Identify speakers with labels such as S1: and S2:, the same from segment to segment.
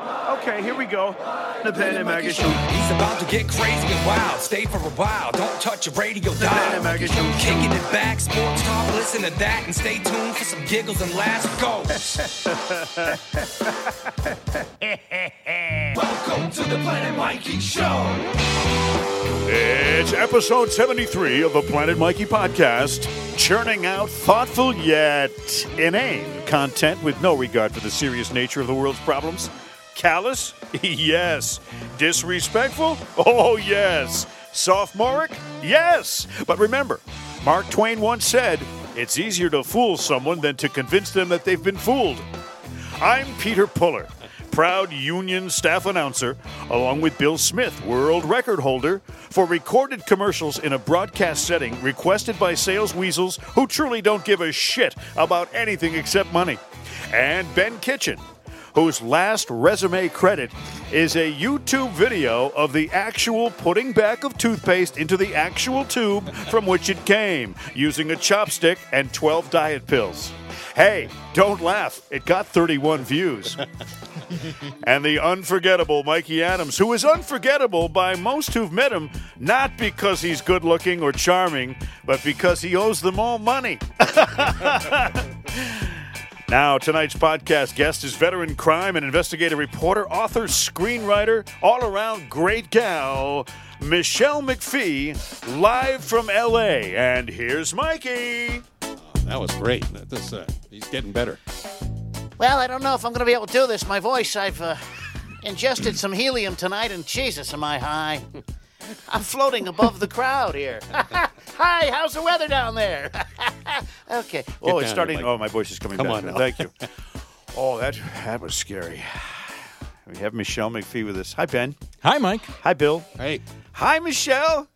S1: Okay, here we go. The Ben and Maggie Show.
S2: He's about to get crazy and wild. Stay for a while. Don't touch your radio
S1: Ben
S2: dial.
S1: and Maggie Show.
S2: Kicking it back, sports talk. Listen to that and stay tuned for some giggles and laughs. Go. Welcome to the Planet Mikey Show.
S1: It's episode 73 of the Planet Mikey podcast, churning out thoughtful yet inane content with no regard for the serious nature of the world's problems. Callous? yes. Disrespectful? Oh, yes. Sophomoric? Yes. But remember, Mark Twain once said, it's easier to fool someone than to convince them that they've been fooled. I'm Peter Puller, proud union staff announcer, along with Bill Smith, world record holder for recorded commercials in a broadcast setting requested by sales weasels who truly don't give a shit about anything except money. And Ben Kitchen, whose last resume credit is a YouTube video of the actual putting back of toothpaste into the actual tube from which it came, using a chopstick and 12 diet pills. Hey, don't laugh. It got 31 views. and the unforgettable Mikey Adams, who is unforgettable by most who've met him, not because he's good looking or charming, but because he owes them all money. Now, tonight's podcast guest is veteran crime and investigative reporter, author, screenwriter, all around great gal, Michelle McPhee, live from LA. And here's Mikey.
S3: That was great. This, uh, he's getting better.
S4: Well, I don't know if I'm going to be able to do this. My voice, I've uh, ingested some helium tonight, and Jesus, am I high. I'm floating above the crowd here. Hi, how's the weather down there? okay.
S1: oh, it's starting.
S3: Mike.
S1: Oh, my voice is coming
S3: Come
S1: back.
S3: on now.
S1: Thank you. oh, that that was scary. We have Michelle McPhee with us. Hi, Ben.
S3: Hi, Mike.
S1: Hi, Bill.
S3: Hey.
S1: Hi, Michelle.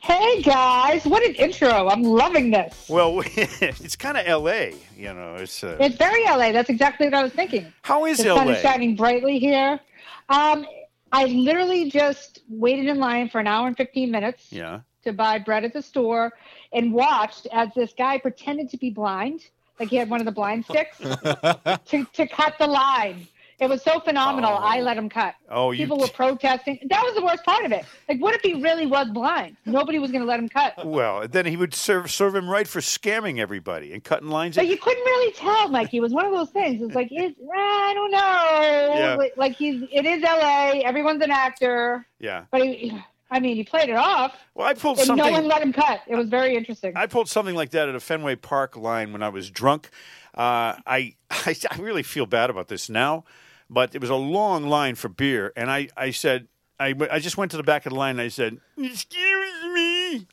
S5: Hey guys, what an intro! I'm loving this.
S1: Well, it's kind of L.A. You know, it's uh,
S5: It's very LA. That's exactly what I was thinking.
S1: how is
S5: The sun
S1: L.A.
S5: is shining brightly here. Um, I literally just waited in line for an hour and 15 minutes
S1: Yeah.
S5: To buy bread at the store and watched as this guy pretended to be blind, like he had one of the blind sticks, to, to cut the line. It was so phenomenal.
S1: Oh.
S5: I let him cut.
S1: Oh, you
S5: People were protesting. That was the worst part of it. Like, what if he really was blind? Nobody was going to let him cut.
S1: Well, then he would serve serve him right for scamming everybody and cutting lines.
S5: But you couldn't really tell, Mikey. It was one of those things. It's like, it's, eh, I don't know.
S1: Yeah.
S5: Like- Like he's, it is LA. Everyone's an actor.
S1: yeah.
S5: But he, I mean, he played it off,
S1: Well, I pulled
S5: something. no one let him cut. It was very interesting.
S1: I pulled something like that at a Fenway Park line when I was drunk. Uh, I, I I really feel bad about this now, but it was a long line for beer, and I I said I I just went to the back of the line and I said, "Excuse me."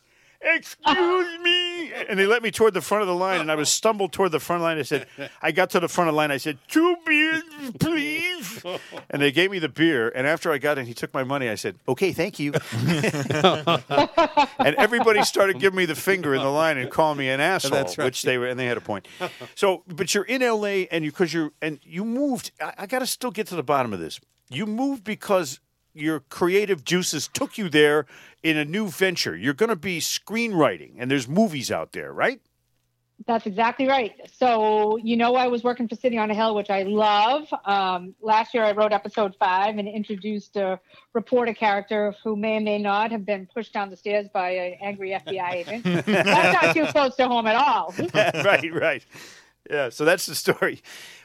S1: Excuse me, and they let me toward the front of the line, and I was stumbled toward the front line. I said, I got to the front of the line. I said, two beers, please, and they gave me the beer. And after I got in, he took my money. I said, okay, thank you. and everybody started giving me the finger in the line and calling me an asshole,
S3: That's right.
S1: which they were, and they had a point. So, but you're in LA, and you because you're and you moved. I, I got to still get to the bottom of this. You moved because your creative juices took you there in a new venture. You're going to be screenwriting, and there's movies out there, right?
S5: That's exactly right. So, you know, I was working for City on a Hill, which I love. Um, last year, I wrote episode five and introduced a reporter character who may or may not have been pushed down the stairs by an angry FBI agent. That's not too close to home at all.
S1: right, right. Yeah. So that's the story.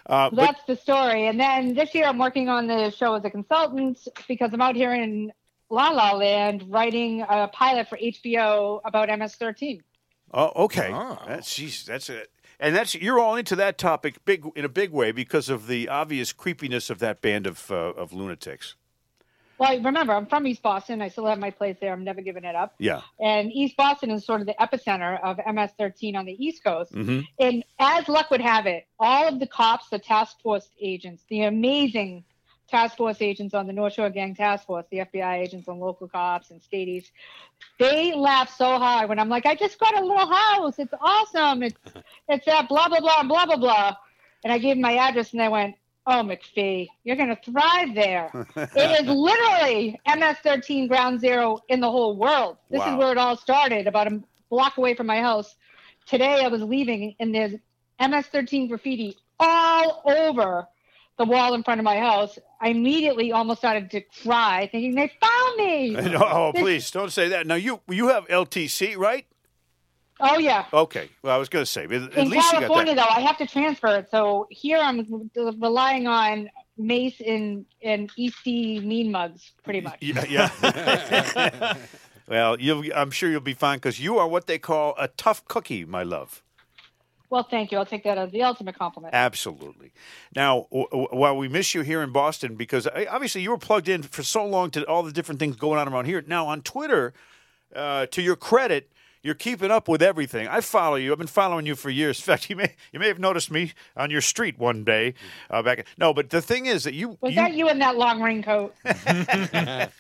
S1: Uh,
S5: So
S1: but
S5: that's the story. And then this year, I'm working on the show as a consultant because I'm out here in La La Land writing a pilot for HBO about MS-13.
S1: Oh, okay.
S3: Oh.
S1: That's geez, that's it. And that's you're all into that topic big in a big way because of the obvious creepiness of that band of uh, of lunatics.
S5: Well, remember, I'm from East Boston. I still have my place there. I'm never giving it up.
S1: Yeah.
S5: And East Boston is sort of the epicenter of MS-13 on the East Coast.
S1: hmm
S5: And as luck would have it, all of the cops, the task force agents, the amazing task force agents on the North Shore Gang Task Force, the FBI agents and local cops and skaties, they laugh so hard when I'm like, I just got a little house. It's awesome. It's it's that blah blah blah blah blah blah. And I gave them my address and they went, Oh McPhee, you're gonna thrive there. it is literally MS13 ground zero in the whole world. This
S1: Wow.
S5: is where it all started, about a block away from my house. Today I was leaving and there's MS13 graffiti all over the wall in front of my house, I immediately almost started to cry, thinking they found me.
S1: Oh, please don't say that. Now you you have LTC, right?
S5: Oh yeah.
S1: Okay. Well, I was going to say, at,
S5: In
S1: least
S5: California, though, I have to transfer it. So here I'm relying on Mace and and Eastie mean mugs, pretty much.
S1: Yeah. yeah. well, you'll, I'm sure you'll be fine because you are what they call a tough cookie, my love.
S5: Well, thank you. I'll take that as the ultimate compliment.
S1: Absolutely. Now, w- w- while we miss you here in Boston, because uh, obviously you were plugged in for so long to all the different things going on around here. Now, on Twitter, uh, to your credit, you're keeping up with everything. I follow you. I've been following you for years. In fact, you may you may have noticed me on your street one day uh, back. No, but the thing is that you
S5: Was
S1: you,
S5: that you in that long raincoat?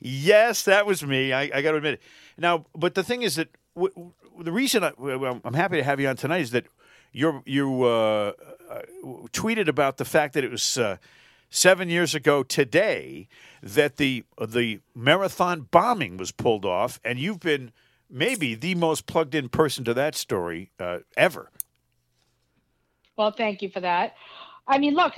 S1: Yes, that was me. I, I got to admit it. Now, but the thing is that w- w- the reason I, well, I'm happy to have you on tonight is that you're, you uh, uh, tweeted about the fact that it was uh, seven years ago today that the the marathon bombing was pulled off, and you've been maybe the most plugged in person to that story uh, ever.
S5: Well, thank you for that. I mean, look,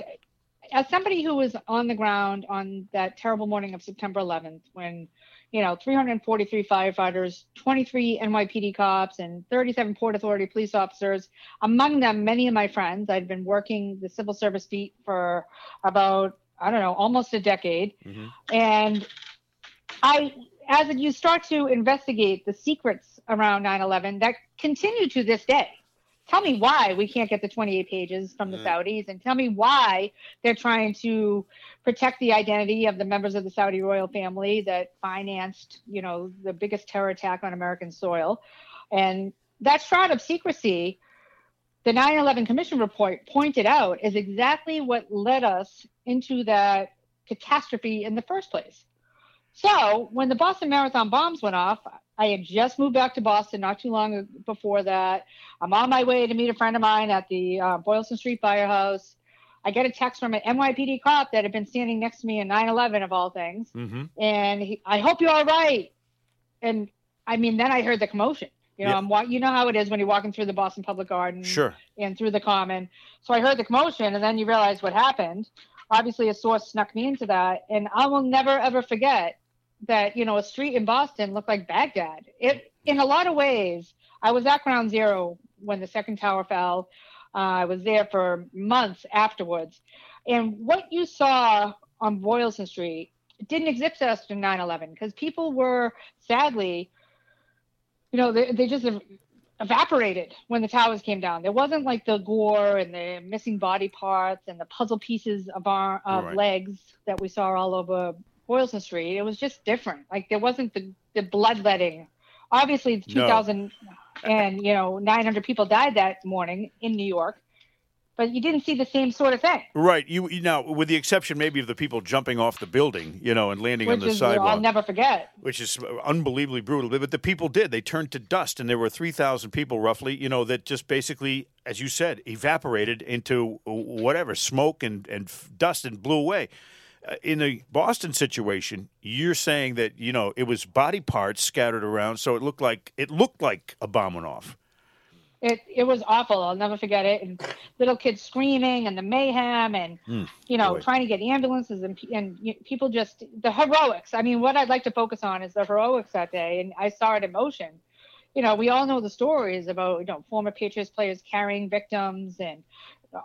S5: as somebody who was on the ground on that terrible morning of September 11th, when you know 343 firefighters, 23 NYPD cops, and 37 Port Authority police officers, among them many of my friends. I'd been working the civil service beat for about I don't know, almost a decade, and I, as you start to investigate the secrets around 9/11, that continue to this day. Tell me why we can't get the 28 pages from the mm-hmm. Saudis, and tell me why they're trying to protect the identity of the members of the Saudi royal family that financed, you know, the biggest terror attack on American soil. And that shroud of secrecy, the 9/11 Commission report pointed out, is exactly what led us into that catastrophe in the first place. So when the Boston Marathon bombs went off, I had just moved back to Boston not too long before that. I'm on my way to meet a friend of mine at the uh, Boylston Street Firehouse. I get a text from an NYPD cop that had been standing next to me in 9/11 of all things,
S1: Mm-hmm.
S5: and he, I hope you're all right. And I mean, then I heard the commotion. You know,
S1: Yeah.
S5: I'm wa- you know how it is when you're walking through the Boston Public Garden
S1: Sure.
S5: and through the common. So I heard the commotion, and then you realize what happened. Obviously, a source snuck me into that, and I will never ever forget that. You know, a street in Boston looked like Baghdad. It, in a lot of ways, I was at Ground Zero when the second tower fell. Uh, I was there for months afterwards, and what you saw on Boylston Street didn't exist after 9/11 because people were sadly, you know, they, they just evaporated when the towers came down. There wasn't like the gore and the missing body parts and the puzzle pieces of our of
S1: Right.
S5: legs that we saw all over Boylston Street. It was just different. Like there wasn't the, the bloodletting. Obviously,
S1: No.
S5: 2000 and you know 900 people died that morning in New York, but you didn't see the same sort of thing.
S1: Right. You, you now, with the exception maybe of the people jumping off the building, you know, and landing on the
S5: is I'll never forget.
S1: which is unbelievably brutal. But the people did. They turned to dust, and there were 3,000 people roughly, you know, that just basically, as you said, evaporated into whatever, smoke and, and dust and blew away. Uh, in the Boston situation, you're saying that, you know, it was body parts scattered around, so it looked like it looked like a bomb went off.
S5: It it was awful. I'll never forget it. And little kids screaming and the mayhem and you know
S1: boy.
S5: trying to get ambulances and and people just the heroics. I mean, what I'd like to focus on is the heroics that day, and I saw it in motion. You know, we all know the stories about you know former Patriots players carrying victims and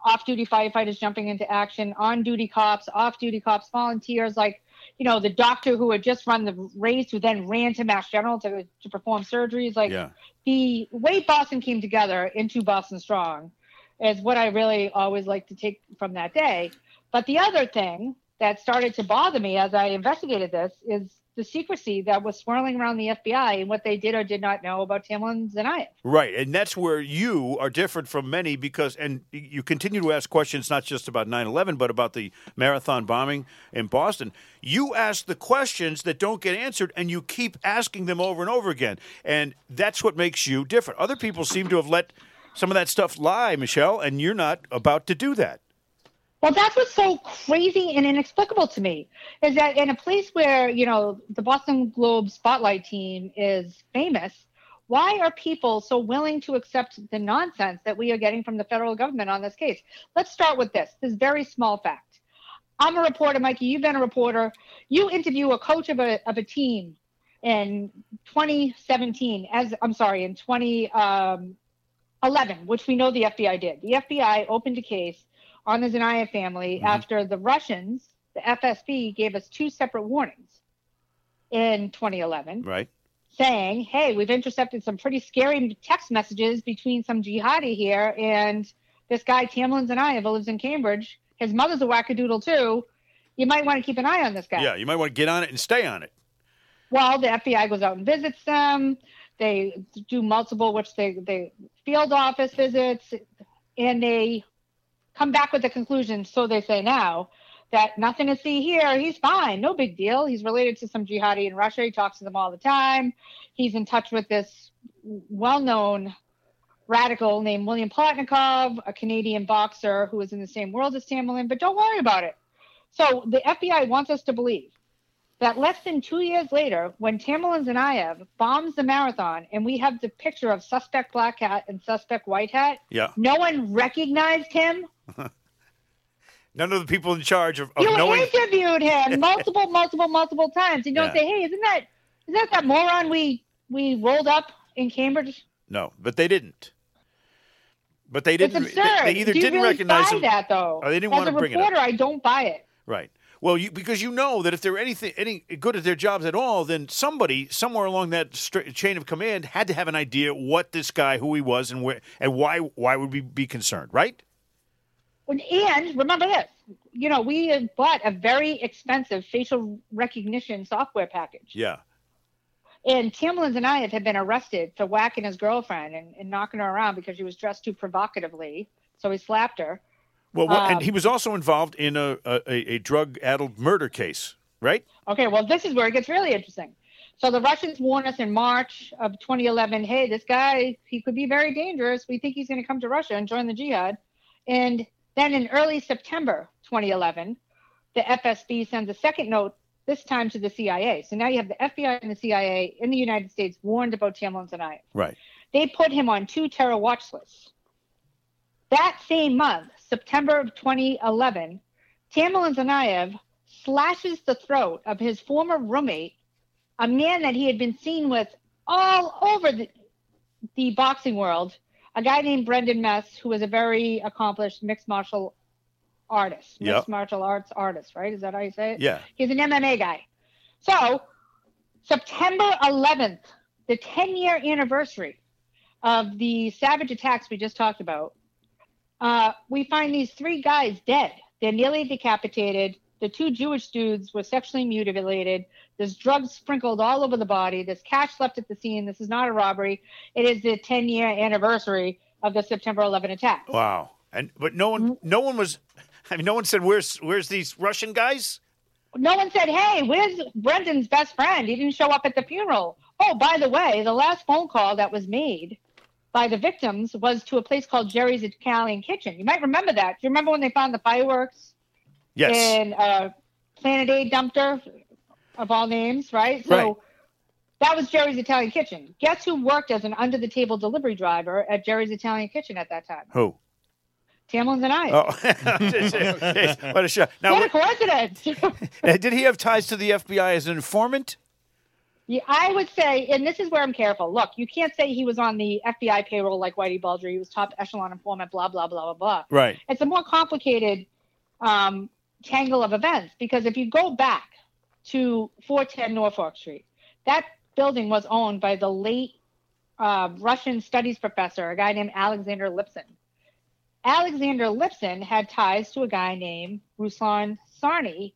S5: off-duty firefighters jumping into action, on-duty cops, off-duty cops, volunteers like you know the doctor who had just run the race who then ran to Mass General to to perform surgeries like
S1: Yeah.
S5: the way Boston came together into Boston Strong is what I really always like to take from that day. But the other thing that started to bother me as I investigated this is the secrecy that was swirling around the FBI and what they did or did not know about Tamlin Tsarnaev.
S1: Right, and that's where you are different from many because, and you continue to ask questions not just about 9/11, but about the marathon bombing in Boston. You ask the questions that don't get answered, and you keep asking them over and over again, and that's what makes you different. Other people seem to have let some of that stuff lie, Michelle, and you're not about to do that.
S5: Well, that's what's so crazy and inexplicable to me is that in a place where, you know, the Boston Globe Spotlight team is famous, why are people so willing to accept the nonsense that we are getting from the federal government on this case? Let's start with this this very small fact. I'm a reporter, Mikey. You've been a reporter. You interview a coach of a of a team in 2017. As I'm sorry, in 2011, um, which we know the FBI did. The FBI opened a case on the Tsarnaev family
S1: Mm-hmm.
S5: after the Russians, the FSB, gave us two separate warnings in 2011
S1: Right.
S5: saying, "Hey, we've intercepted some pretty scary text messages between some jihadi here and this guy Tamlin Tsarnaev who lives in Cambridge. His mother's a wackadoodle too. You might want to keep an eye on this guy."
S1: Yeah, you might want to get on it and stay on it.
S5: Well, the FBI goes out and visits them. They do multiple, which they they field office visits, and they come back with the conclusion. So they say now that nothing to see here. He's fine, no big deal. He's related to some jihadi in Russia. He talks to them all the time. He's in touch with this well-known radical named William Plotnikov, a Canadian boxer who is in the same world as Tamerlan. But don't worry about it. So the FBI wants us to believe that less than two years later, when Tamerlan Tsarnaev bombs the marathon and we have the picture of suspect black hat and suspect white hat,
S1: Yeah.
S5: no one recognized him.
S1: None of the people in charge of, of
S5: you
S1: knowing.
S5: interviewed him multiple, multiple, multiple times. And you don't
S1: Yeah.
S5: say, hey, isn't that is that that moron we we rolled up in Cambridge?
S1: No, but they didn't. But they didn't.
S5: absurd.
S1: They, they either
S5: Do you
S1: didn't
S5: really
S1: recognize
S5: buy
S1: him.
S5: that though.
S1: or they didn't
S5: As
S1: wanna
S5: a
S1: bring it up.
S5: reporter, I don't buy it.
S1: Right. Well, you, because you know that if they're anything any good at their jobs at all, then somebody somewhere along that chain of command had to have an idea what this guy, who he was, and where and why why would we be concerned, right?
S5: And remember this, you know, we have bought a very expensive facial recognition software package.
S1: Yeah.
S5: And Tamlin Tsarnaev had been arrested for whacking his girlfriend and, and knocking her around because she was dressed too provocatively. So he slapped her.
S1: Well, and
S5: Um,
S1: he was also involved in a a, a, a drug-addled murder case, right?
S5: Okay, well, this is where it gets really interesting. So the Russians warned us in March of 2011 hey, this guy, he could be very dangerous. We think he's going to come to Russia and join the jihad. And then in early September 2011, the FSB sends a second note, this time to the CIA. So now you have the FBI and the CIA in the United States warned about Tamlin Tsarnaev.
S1: Right.
S5: they put him on two terror watch lists. That same month, September of 2011, Tamerlan Tsarnaev slashes the throat of his former roommate, a man that he had been seen with all over the, the boxing world, a guy named Brendan Mess, who was a very accomplished mixed martial artist,
S1: Yep.
S5: mixed martial arts artist, right? Is that how you say it?
S1: Yeah.
S5: He's an MMA guy. So, September 11th, the 10 year anniversary of the savage attacks we just talked about, uh, we find these three guys dead. They're nearly decapitated. The two Jewish dudes were sexually mutilated. There's drugs sprinkled all over the body. There's cash left at the scene. This is not a robbery. It is the 10 year anniversary of the September 11 attack.
S1: Wow. And but no
S5: Mm-hmm.
S1: one no one was. I mean, no one said where's where's these Russian guys?
S5: no one said, "Hey, where's Brendan's best friend? He didn't show up at the funeral." Oh, by the way, the last phone call that was made by the victims was to a place called Jerry's Italian Kitchen. You might remember that. Do you remember when they found the fireworks
S1: Yes.
S5: in uh, Planet Aid dumpster of all names, right? So
S1: Right.
S5: that was Jerry's Italian Kitchen. Guess who worked as an under the table delivery driver at Jerry's Italian Kitchen at that time?
S1: Who?
S5: Tamlin and I.
S1: Oh, what a shot! Now,
S5: what a coincidence.
S1: did he have ties to the FBI as an informant?
S5: Yeah, I would say, and this is where I'm careful. Look, you can't say he was on the FBI payroll like Whitey Bulger. He was top echelon informant, blah, blah, blah, blah, blah.
S1: Right.
S5: It's a more complicated um, tangle of events because if you go back to 410 Norfolk Street, that building was owned by the late uh, Russian studies professor, a guy named Alexander Lipson. Alexander Lipson had ties to a guy named Ruslan Tsarni.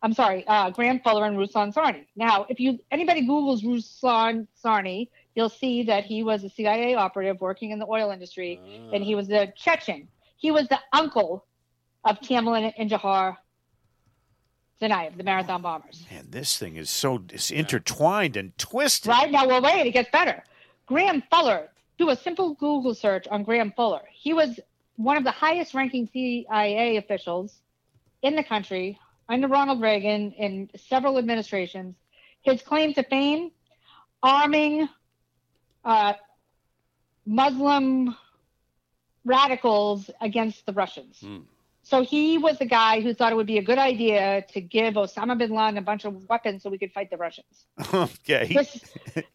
S5: I'm sorry, uh, Graham Fuller and Ruslan Tsarni. Now, if you anybody Google's Ruslan Tsarni, you'll see that he was a CIA operative working in the oil industry, and he was a Chechen. He was the uncle of Tamerlan and Jahar Tsarnaev, the marathon bombers.
S1: Man, this thing is so it's intertwined and twisted.
S5: Right now, well, wait, it gets better. Graham Fuller. Do a simple Google search on Graham Fuller. He was one of the highest-ranking CIA officials in the country under Ronald Reagan in several administrations. His claim to fame: arming uh, Muslim radicals against the Russians. So he was the guy who thought it would be a good idea to give Osama bin Laden a bunch of weapons so we could fight the Russians.
S1: okay.
S5: This,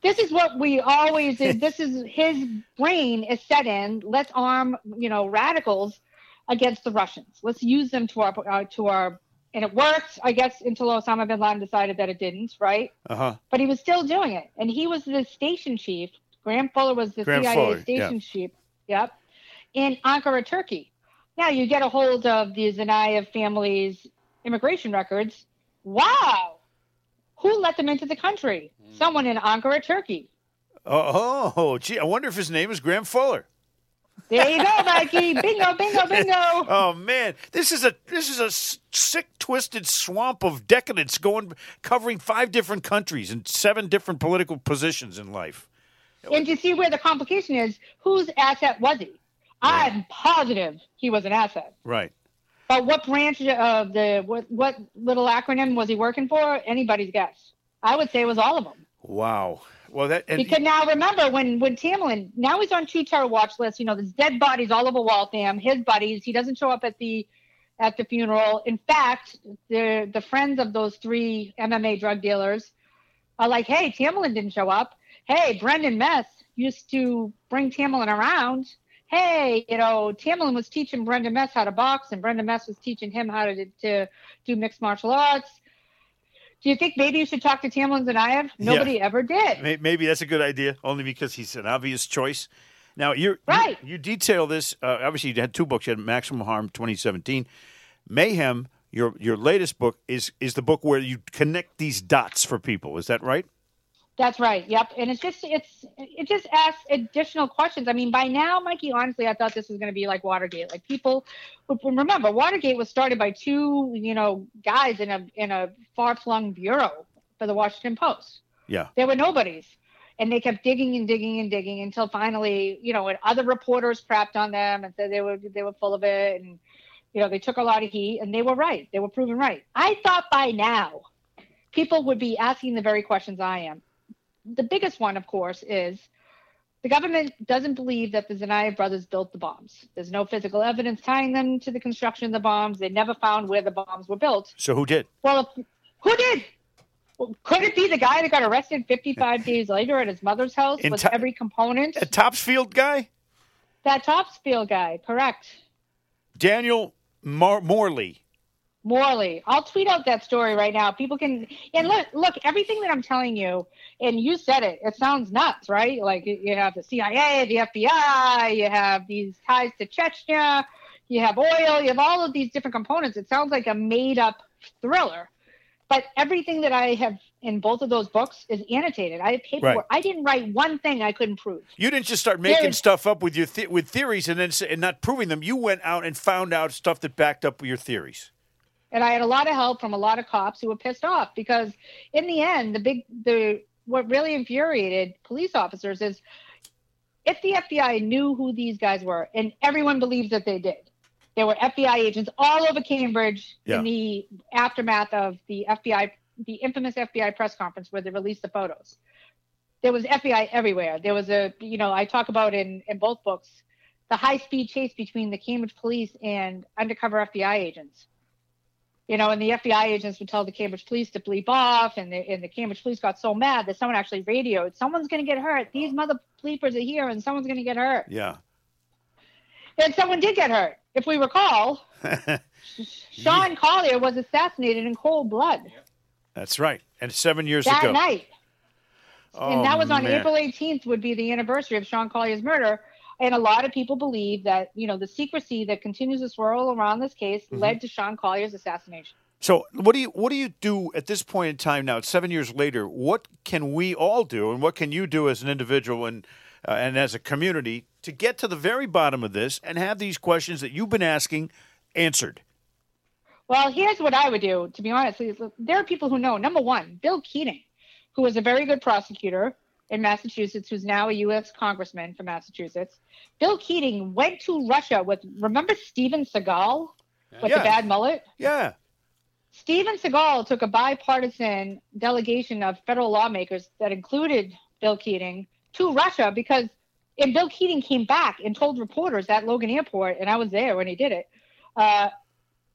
S5: this is what we always. This is his brain is set in. Let's arm, you know, radicals against the Russians. Let's use them to our uh, to our, and it worked, I guess, until Osama bin Laden decided that it didn't, right?
S1: Uh huh.
S5: But he was still doing it, and he was the station chief. Graham Fuller was the
S1: Graham
S5: CIA
S1: Fuller,
S5: station chief. Yep, in Ankara, Turkey. Now you get a hold of the Tsarnaev family's immigration records. Wow, who let them into the country? Hmm. Someone in Ankara, Turkey.
S1: Oh, oh, gee, I wonder if his name is Graham Fuller.
S5: There you go, Mikey. bingo, bingo, bingo.
S1: Oh man, this is a this is a sick, twisted swamp of decadence going covering five different countries and seven different political positions in life.
S5: And to see where the complication is, whose asset was he? I'm positive he was an asset.
S1: Right.
S5: But what branch of the what what little acronym was he working for? Anybody's guess. I would say it was all of them.
S1: Wow. Well, that and
S5: Because now remember when when Tamlin now he's on two terror watch list. You know, there's dead bodies all over Waltham. His buddies. He doesn't show up at the at the funeral. In fact, the the friends of those three MMA drug dealers are like, "Hey, Tamlin didn't show up. Hey, Brendan Mess used to bring Tamlin around. Hey, you know, Tamlin was teaching Brendan Mess how to box, and Brendan Mess was teaching him how to to do mixed martial arts." Do you think maybe you should talk to Tamlin Tsarnaev? Nobody ever did.
S1: maybe that's a good idea, only because he's an obvious choice. Now you're
S5: Right.
S1: You, you detail this. Uh, obviously, you had two books. You had Maximum Harm, 2017, Mayhem. Your your latest book is is the book where you connect these dots for people. Is that right?
S5: That's right. Yep. And it's just it's it just asks additional questions. I mean, by now, Mikey, honestly, I thought this was going to be like Watergate. Like people remember, Watergate was started by two, you know, guys in a in a far flung bureau for the Washington Post.
S1: Yeah.
S5: They were nobodies. And they kept digging and digging and digging until finally, you know, and other reporters crapped on them and said they were they were full of it and you know, they took a lot of heat and they were right. They were proven right. I thought by now people would be asking the very questions I am the biggest one, of course, is the government doesn't believe that the Tsarnaev brothers built the bombs. There's no physical evidence tying them to the construction of the bombs. They never found where the bombs were built.
S1: So who did?
S5: Well, if, who did? Well, Could it be the guy that got arrested 55 days later at his mother's house
S1: In
S5: with
S1: ti-
S5: every component?
S1: A Topsfield guy,
S5: That Topsfield guy, correct.
S1: Daniel Mar- Morley.
S5: Morley. I'll tweet out that story right now. People can and look look everything that I'm telling you, and you said it. It sounds nuts, right? Like you have the CIA, the FBI, you have these ties to Chechnya, you have oil, you have all of these different components. It sounds like a made up thriller. But everything that I have in both of those books is annotated. I have paperwork.
S1: Right.
S5: I didn't write one thing I couldn't prove.
S1: You didn't just start making
S5: There's-
S1: stuff up with your the- with theories and then and not proving them. You went out and found out stuff that backed up your theories.
S5: And I had a lot of help from a lot of cops who were pissed off because in the end, the big the what really infuriated police officers is if the FBI knew who these guys were, and everyone believes that they did. There were FBI agents all over Cambridge
S1: Yeah.
S5: in the aftermath of the FBI, the infamous FBI press conference where they released the photos. There was FBI everywhere. There was a, you know, I talk about in in both books the high speed chase between the Cambridge police and undercover FBI agents you know, and the FBI agents would tell the Cambridge police to bleep off, and the, and the Cambridge police got so mad that someone actually radioed, "Someone's going to get hurt. These mother bleepers are here, and someone's going to get hurt."
S1: Yeah.
S5: And someone did get hurt. If we recall, Sean Collier was assassinated in cold blood
S1: That's right. And seven years
S5: that
S1: ago.
S5: night,
S1: Oh,
S5: and that was on
S1: man.
S5: April 18th. Would be the anniversary of Sean Collier's murder. And a lot of people believe that you know the secrecy that continues to swirl around this case
S1: Mm-hmm.
S5: led to Sean Collier's assassination.
S1: So what do you what do you do at this point in time now? Seven years later. What can we all do, and what can you do as an individual and uh, and as a community to get to the very bottom of this and have these questions that you've been asking answered?
S5: Well, here's what I would do, to be honest. There are people who know. Number one, Bill Keating, who was a very good prosecutor in Massachusetts, who's now a U.S. congressman from Massachusetts. Bill Keating went to Russia with, remember Steven Seagal with
S1: Yeah.
S5: the bad mullet?
S1: Yeah.
S5: Steven Seagal took a bipartisan delegation of federal lawmakers that included Bill Keating to Russia because, and Bill Keating came back and told reporters at Logan Airport, and I was there when he did it, uh,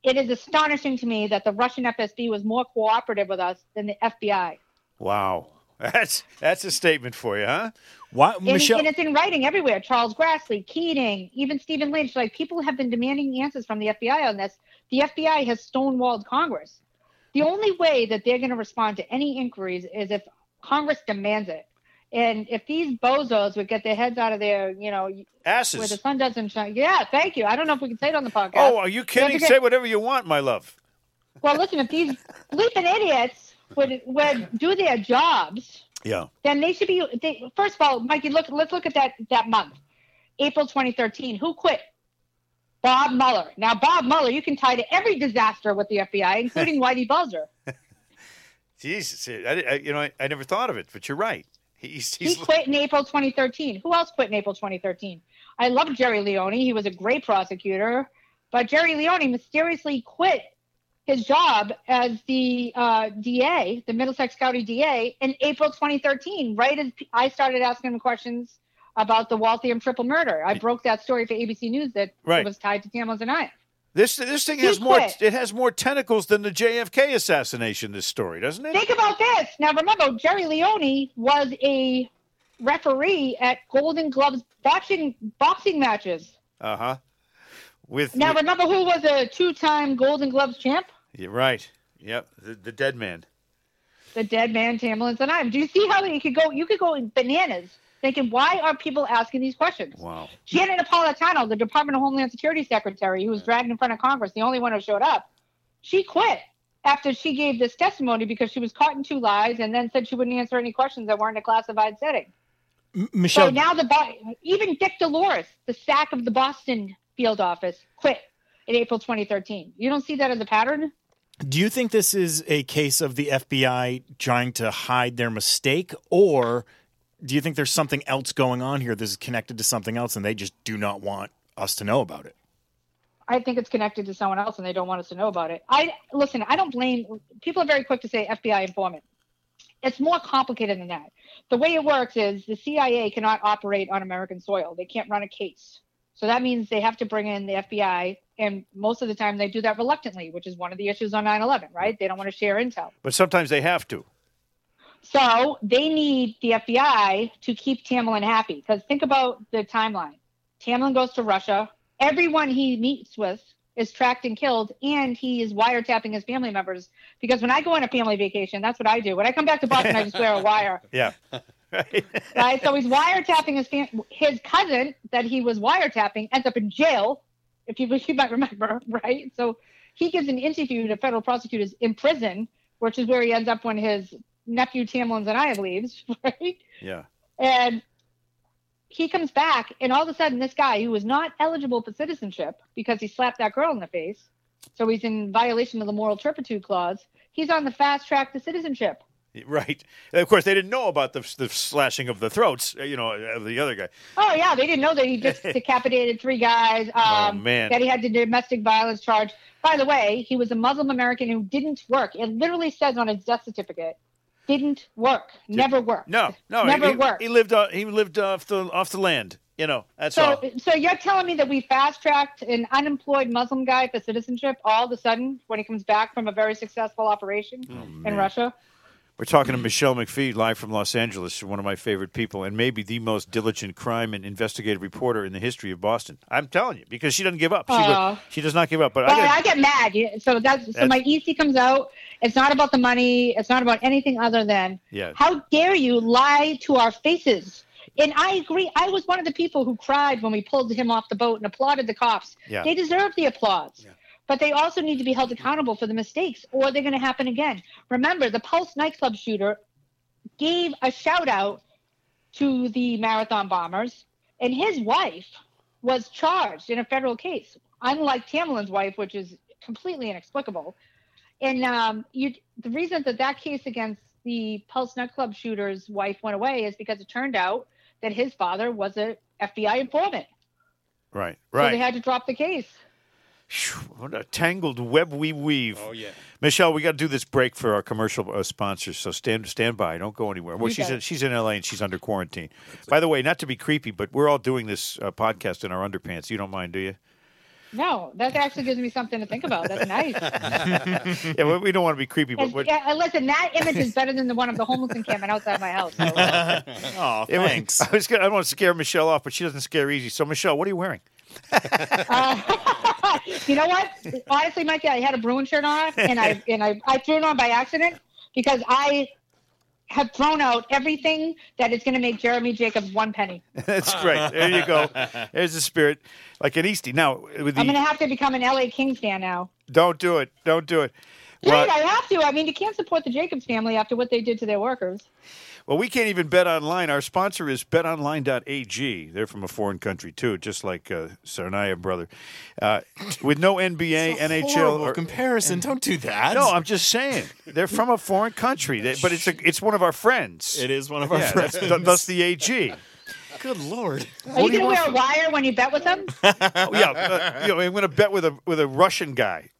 S5: it is astonishing to me that the Russian FSB was more cooperative with us than the FBI.
S1: Wow. That's that's a statement for you, huh?
S6: Why,
S5: And,
S6: Michelle?
S5: and it's in writing everywhere. Charles Grassley, Keating, even Stephen Lynch. Like people have been demanding answers from the FBI on this. The FBI has stonewalled Congress. The only way that they're going to respond to any inquiries is if Congress demands it. And if these bozos would get their heads out of their, you know, asses where the sun doesn't shine. Yeah, thank you. I don't know if we can say it on the podcast.
S1: Oh, are you
S5: have
S1: kidding?
S5: get-
S1: Say whatever you want, my love.
S5: Well, listen, if these bleeping idiots would would do their jobs,
S1: Yeah.
S5: then they should be. They, first of all, Mikey, look. Let's look at that that month, April 2013. Who quit? Bob Mueller. Now, Bob Mueller, you can tie to every disaster with the FBI, including Whitey Bulger.
S1: Jesus, I, I- you know, I, I never thought of it, but you're right. He's,
S5: He quit in April 2013. Who else quit in April 2013? I love Gerry Leone. He was a great prosecutor, but Gerry Leone mysteriously quit his job as the uh, DA, the Middlesex County DA, in April 2013. Right as I started asking him questions about the Waltham triple murder, I broke that story for ABC News that
S1: Right.
S5: was tied to Tamlin and I.
S1: this this thing
S5: He
S1: has more it has more tentacles than the JFK assassination. This story doesn't it?
S5: Think about this. Now, remember, Gerry Leone was a referee at Golden Gloves boxing boxing matches.
S1: Uh huh. With
S5: Now, remember who was a two-time Golden Gloves champ?
S1: You're right. Yep. The, the dead man.
S5: The dead man, Tamlin and I. Do you see how you could go? You could go bananas thinking, why are people asking these questions?
S1: Wow.
S5: Janet Napolitano, the Department of Homeland Security Secretary, who was dragged in front of Congress, the only one who showed up, she quit after she gave this testimony because she was caught in two lies and then said she wouldn't answer any questions that weren't in a classified setting.
S6: M-
S5: So now the Bo- even Dick DesLauriers, the sack of the Boston field office, quit in April 2013. You don't see that as a pattern?
S6: do you think this is a case of the FBI trying to hide their mistake, or do you think there's something else going on here that's connected to something else and they just do not want us to know about it?
S5: I think it's connected to someone else and they don't want us to know about it. I listen, I don't blame people are very quick to say FBI informant. It's more complicated than that. The way it works is the CIA cannot operate on American soil. They can't run a case. So that means they have to bring in the FBI and most of the time they do that reluctantly, which is one of the issues on 9/11, right? They don't want to share intel.
S1: But sometimes they have to.
S5: So they need the FBI to keep Tamlin happy. Because think about the timeline. Tamlin goes to Russia. Everyone he meets with is tracked and killed, and he is wiretapping his family members. Because when I go on a family vacation, that's what I do. When I come back to Boston, I just wear a wire.
S1: Yeah. Right.
S5: Right? So he's wiretapping his fam- his cousin that he was wiretapping ends up in jail. If you you might remember, right? So he gives an interview to federal prosecutors in prison, which is where he ends up when his nephew Tamlin Tsarnaev leaves, right?
S1: yeah.
S5: And he comes back, and all of a sudden, this guy who was not eligible for citizenship because he slapped that girl in the face, so he's in violation of the moral turpitude clause. He's on the fast track to citizenship.
S1: Right. And of course, they didn't know about the, the slashing of the throats, uh, you know, of the other guy.
S5: Oh yeah, they didn't know that he just decapitated three guys. Um,
S1: Oh, man.
S5: That he had the domestic violence charge. By the way, he was a Muslim American who didn't work. It literally says on his death certificate, didn't work, never worked.
S1: No, no,
S5: never
S1: he, he-
S5: worked.
S1: He lived. Uh, he lived off the off the land. You know, that's
S5: So,
S1: all.
S5: so you're telling me that we fast tracked an unemployed Muslim guy for citizenship all of a sudden when he comes back from a very successful operation
S1: Oh,
S5: in Russia?
S1: We're talking to Michelle McPhee, live from Los Angeles, one of my favorite people, and maybe the most diligent crime and investigative reporter in the history of Boston. I'm telling you, because she doesn't give up. She, will- she does not give up. But
S5: Well,
S1: I
S5: I,
S1: gotta-
S5: get mad. So that's, so my Eastie comes out. It's not about the money. It's not about anything other than
S1: Yeah.
S5: how dare you lie to our faces. And I agree. I was one of the people who cried when we pulled him off the boat and applauded the cops.
S1: Yeah.
S5: They deserve the applause. But they also need to be held accountable for the mistakes, or they're going to happen again. Remember, the Pulse nightclub shooter gave a shout out to the marathon bombers, and his wife was charged in a federal case, unlike Tamlin's wife, which is completely inexplicable. And um, you, the reason that that case against the Pulse nightclub shooter's wife went away is because it turned out that his father was an FBI informant.
S1: right, right.
S5: So they had to drop the case.
S1: Phew, what a tangled web we weave.
S3: Oh yeah.
S1: Michelle, we got to do this break for our commercial uh, sponsors, so stand stand by. Don't go anywhere. Well,
S5: You
S1: she's in, she's in L.A. and she's under quarantine. By the way, not to be creepy, but we're all doing this uh, podcast in our underpants. You don't mind, do you?
S5: No, that actually gives me something to think about. That's nice.
S1: Yeah, we- we don't want to be creepy, but
S5: And,
S1: what,
S5: yeah, and listen, that image is better than the one of the homeless encampment outside my house. So,
S6: Oh,
S1: it was-
S6: thanks.
S1: I was gonna, I don't want to scare Michelle off, but she doesn't scare easy. So, Michelle, what are you wearing?
S5: uh, you know what? Honestly, Mikey, I had a Bruin shirt on, and I and I, I threw it on by accident because I have thrown out everything that is going to make Jeremy Jacobs one penny.
S1: That's great. There you go. There's the spirit, like an Eastie. Now, with the
S5: I'm going to have to become an LA Kings fan now.
S1: don't do it, don't do it.
S5: Right,
S1: Well,
S5: I have to. I mean, you can't support the Jacobs family after what they did to their workers.
S1: Well, we can't even bet online. Our sponsor is BetOnline.ag. They're from a foreign country too, just like uh, Tsarnaev brother. Uh, with no NBA, NHL, or
S6: comparison. Don't do that.
S1: no, I'm just saying they're from a foreign country, They- but it's a, it's one of our friends.
S6: It is one of our
S1: Yeah,
S6: friends.
S1: th- thus the AG.
S6: Good lord.
S5: Are you going to wear a wire when you bet with them?
S1: Oh, yeah, uh, you know, I'm going to bet with a with a Russian guy.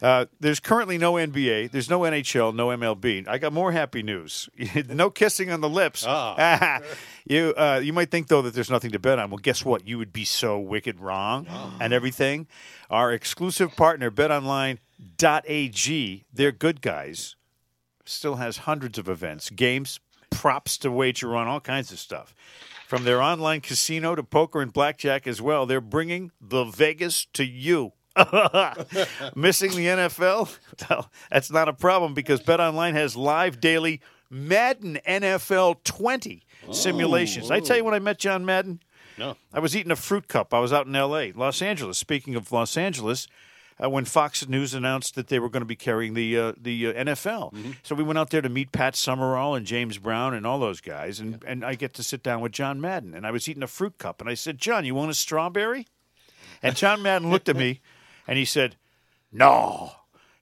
S1: Uh, there's currently no NBA. There's no NHL. No MLB. I got more happy news. no kissing on the lips. you uh, you might think though that there's nothing to bet on. Well, guess what? You would be so wicked wrong and everything. Our exclusive partner, BetOnline.ag, they're good guys. Still has hundreds of events, games, props to wager on, all kinds of stuff. From their online casino to poker and blackjack as well, they're bringing the Vegas to you. Missing the NFL? That's not a problem because BetOnline has live daily Madden NFL 20 simulations. I tell you when I met John Madden,
S3: No.
S1: I was eating a fruit cup. I was out in L.A., Los Angeles. Speaking of Los Angeles, uh, when Fox News announced that they were going to be carrying the uh, the uh, NFL, so we went out there to meet Pat Summerall and James Brown and all those guys, and and I get to sit down with John Madden, and I was eating a fruit cup, and I said, John, you want a strawberry? And John Madden looked at me, and he said, No.